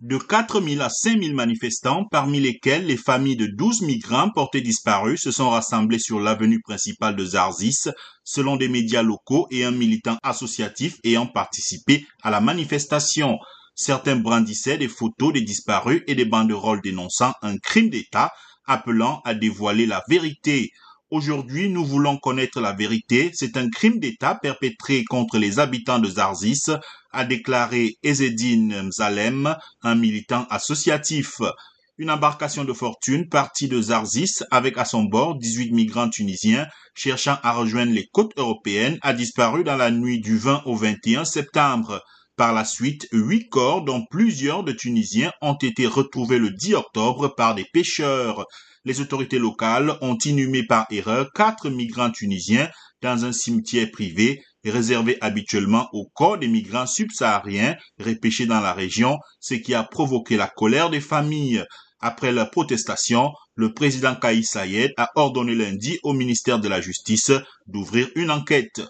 de 4 000 à 5 000 manifestants, parmi lesquels les familles de 12 migrants portés disparus se sont rassemblés sur l'avenue principale de Zarzis, selon des médias locaux et un militant associatif ayant participé à la manifestation. Certains brandissaient des photos des disparus et des banderoles dénonçant un crime d'État, appelant à dévoiler la vérité. Aujourd'hui, nous voulons connaître la vérité. C'est un crime d'État perpétré contre les habitants de Zarzis, a déclaré Ezedine Mzalem, un militant associatif. Une embarcation de fortune partie de Zarzis avec à son bord 18 migrants tunisiens cherchant à rejoindre les côtes européennes a disparu dans la nuit du 20 au 21 septembre. Par la suite, huit corps, dont plusieurs de Tunisiens, ont été retrouvés le 10 octobre par des pêcheurs les autorités locales ont inhumé par erreur quatre migrants tunisiens dans un cimetière privé réservé habituellement aux corps des migrants subsahariens repêchés dans la région, ce qui a provoqué la colère des familles. Après leur protestation, le président Kaïs Sayed a ordonné lundi au ministère de la Justice d'ouvrir une enquête.